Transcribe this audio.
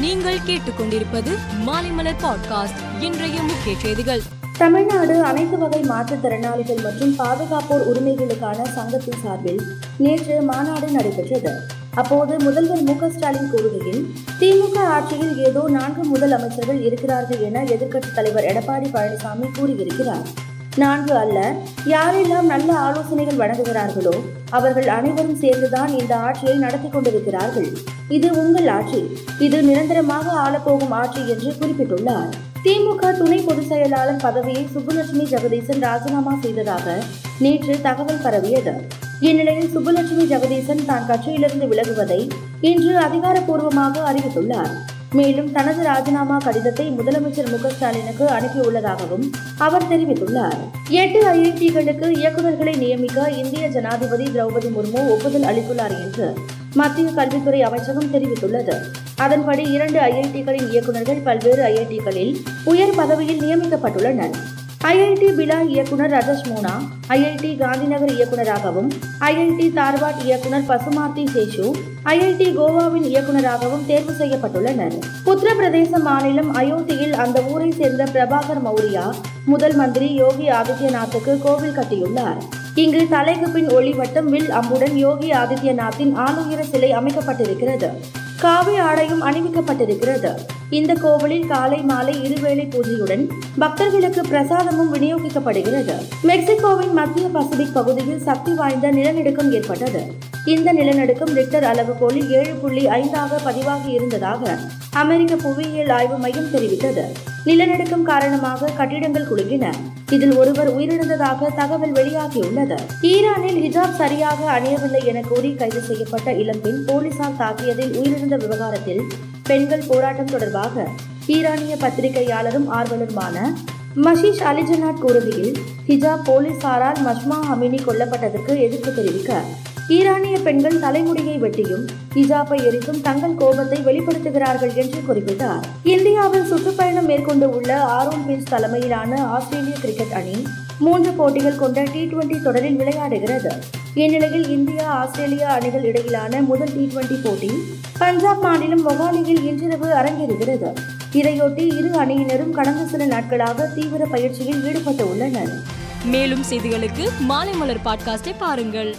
நீங்கள் கேட்டுக்கொண்டிருப்பது மாலைமலர் பாட்காஸ்ட். இன்றைய முக்கிய செய்திகள். தமிழ்நாடு அனைத்து வகை மாற்றுத்திறனாளிகள் மற்றும் பாதுகாப்போர் உரிமைகளுக்கான சங்கத்தின் சார்பில் நேற்று மாநாடு நடைபெற்றது. அப்போது முதல்வர் மு ஸ்டாலின் கூறுகையில் திமுக ஆட்சியில் ஏதோ நான்கு முதலமைச்சர்கள் இருக்கிறார்கள் என எதிர்க்கட்சித் தலைவர் எடப்பாடி பழனிசாமி கூறியிருக்கிறார். நான்கு அல்ல யாரெல்லாம் நல்ல ஆலோசனைகள் வழங்குகிறார்களோ அவர்கள் அனைவரும் சேர்ந்துதான் இந்த ஆட்சியை நடத்தி கொண்டிருக்கிறார்கள். இது உங்கள் ஆட்சி. இது நிரந்தரமாக ஆளப்போகும் ஆட்சி என்று குறிப்பிட்டுள்ளார். திமுக துணை பொதுச் செயலாளர் பதவியை சுப்புலட்சுமி ஜெகதீசன் ராஜினாமா செய்ததாக நேற்று தகவல் பரவியது. இந்நிலையில் சுப்புலட்சுமி ஜெகதீசன் தான் கட்சியிலிருந்து விலகுவதை இன்று அதிகாரப்பூர்வமாக அறிவித்துள்ளார். மேலும் தனது ராஜினாமா கடிதத்தை முதலமைச்சர் மு ஸ்டாலினுக்கு அனுப்பியுள்ளதாகவும் அவர் தெரிவித்துள்ளார். எட்டு ஐஐடிகளுக்கு இயக்குநர்களை நியமிக்க இந்திய ஜனாதிபதி திரௌபதி முர்மு ஒப்புதல் அளித்துள்ளார் என்று மத்திய கல்வித்துறை அமைச்சகம் தெரிவித்துள்ளது. அதன்படி இரண்டு ஐஐடிகளின் இயக்குநர்கள் பல்வேறு ஐஐடிகளில் உயர் பதவியில் நியமிக்கப்பட்டுள்ளனர். ஐஐடி பிலா இயக்குனர் ரஜஷ் மூனா ஐஐடி காந்திநகர் இயக்குனராகவும் ஐஐடி தார்வாட் இயக்குனர் பசுமார்த்தி சேஷு ஐஐடி கோவாவின் இயக்குனராகவும் தேர்வு செய்யப்பட்டுள்ளனர். உத்தரப்பிரதேச மாநிலம் அயோத்தியில் அந்த ஊரை சேர்ந்த பிரபாகர் மௌரியா முதல் மந்திரி யோகி ஆதித்யநாத்துக்கு கோவில் கட்டியுள்ளார். இங்கு தலைக்கு பின் ஒளிவட்டம் வில் அம்புடன் யோகி ஆதித்யநாத்தின் ஆளுயர சிலை அமைக்கப்பட்டிருக்கிறது. காவி ஆடையும் அணிவிக்கப்பட்டிருக்கிறது. இந்த கோவிலில் காலை மாலை இருவேளை பூஜையுடன் பக்தர்களுக்கு பிரசாதமும் விநியோகிக்கப்படுகிறது. மெக்சிகோவின் மத்திய பசிபிக் பகுதியில் சக்தி வாய்ந்த நிலநடுக்கம் ஏற்பட்டது. இந்த நிலநடுக்கம் ரிக்டர் அளவுகோலில் ஏழு புள்ளி ஐந்தாக பதிவாகி இருந்ததாக அமெரிக்க புவியியல் ஆய்வு மையம் தெரிவித்தது. நிலநடுக்கம் காரணமாக கட்டிடங்கள் குலுங்கின. இதில் ஒருவர் உயிரிழந்ததாக தகவல் வெளியாகியுள்ளது. ஈரானில் ஹிஜாப் சரியாக அணியவில்லை என கூறி கைது செய்யப்பட்ட இளம்பெண் போலீசார் தாக்கியதில் உயிரிழந்த விவகாரத்தில் பெண்கள் போராட்டம் தொடர்பாக ஈரானிய பத்திரிகையாளரும் ஆர்வலருமான மஷீஷ் அலிஜனாட் கூறுகையில் ஹிஜாப் போலீசாரால் மஷ்மா ஹமினி கொல்லப்பட்டதற்கு எதிர்ப்பு தெரிவிக்க ஈரானிய பெண்கள் தலைமுடியை வெட்டியும் ஹிஜாப்பை எரித்தும் தங்கள் கோபத்தை வெளிப்படுத்துகிறார்கள் என்று குறிப்பிட்டார். இந்தியாவில் சுற்றுப்பயணம் மேற்கொண்டு உள்ள ஆரோன் பின்ஸ் தலைமையிலான ஆஸ்திரேலிய கிரிக்கெட் அணி மூன்று போட்டிகள் கொண்ட டி டுவெண்டி தொடரில் விளையாடுகிறது. இந்நிலையில் இந்தியா ஆஸ்திரேலியா அணிகள் இடையிலான முதல் டி டுவெண்டி போட்டி பஞ்சாப் மாநிலம் மொகாலியில் இன்றிரவு அரங்கேறுகிறது. இதையொட்டி இரு அணியினரும் கடந்த சில நாட்களாக தீவிர பயிற்சியில் ஈடுபட்டு உள்ளனர். மேலும் செய்திகளுக்கு மாலை மலர் பாட்காஸ்டை பாருங்கள்.